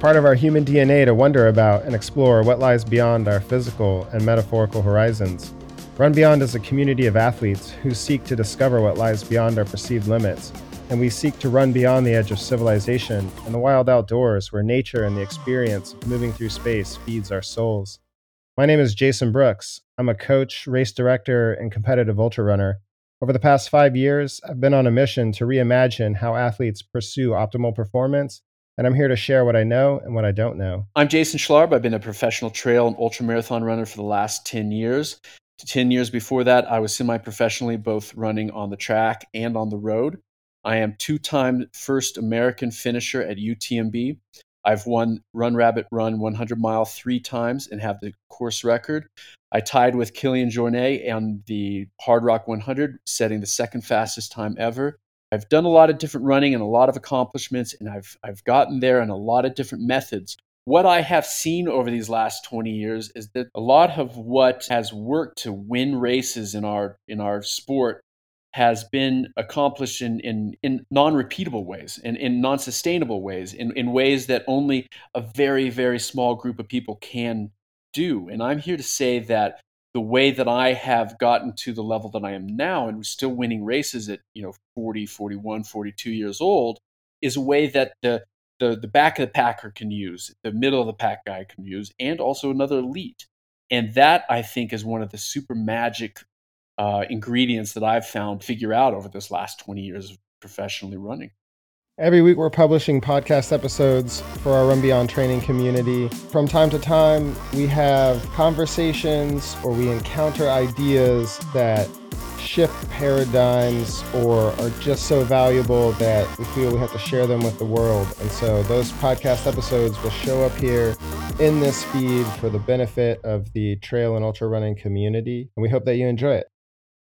part of our human DNA to wonder about and explore what lies beyond our physical and metaphorical horizons. Run Beyond is a community of athletes who seek to discover what lies beyond our perceived limits, and we seek to run beyond the edge of civilization and the wild outdoors where nature and the experience of moving through space feeds our souls. My name is Jason Brooks. I'm a coach, race director, and competitive ultra runner. Over the past five years, I've been on a mission to reimagine how athletes pursue optimal performance and I'm here to share what I know and what I don't know. I'm Jason Schlarb. I've been a professional trail and ultramarathon runner for the last 10 years. 10 years before that, I was semi professionally both running on the track and on the road. I am two time first American finisher at UTMB. I've won Run Rabbit Run 100 mile three times and have the course record. I tied with Kilian Jornet on the Hardrock 100, setting the second fastest time ever. I've done a lot of different running and a lot of accomplishments, and I've I've gotten there in a lot of different methods. What I have seen over these last 20 years is that a lot of what has worked to win races in our in our sport has been accomplished in, in, in non-repeatable ways and in, in non-sustainable ways in, in ways that only a very very small group of people can do and i'm here to say that the way that I have gotten to the level that I am now and still winning races at, you know, 40, 41, 42 years old is a way that the, the, the back of the packer can use, the middle of the pack guy can use, and also another elite. And that I think is one of the super magic uh, ingredients that I've found figure out over this last 20 years of professionally running. Every week, we're publishing podcast episodes for our Run Beyond training community. From time to time, we have conversations or we encounter ideas that shift paradigms or are just so valuable that we feel we have to share them with the world. And so those podcast episodes will show up here in this feed for the benefit of the trail and ultra running community. And we hope that you enjoy it.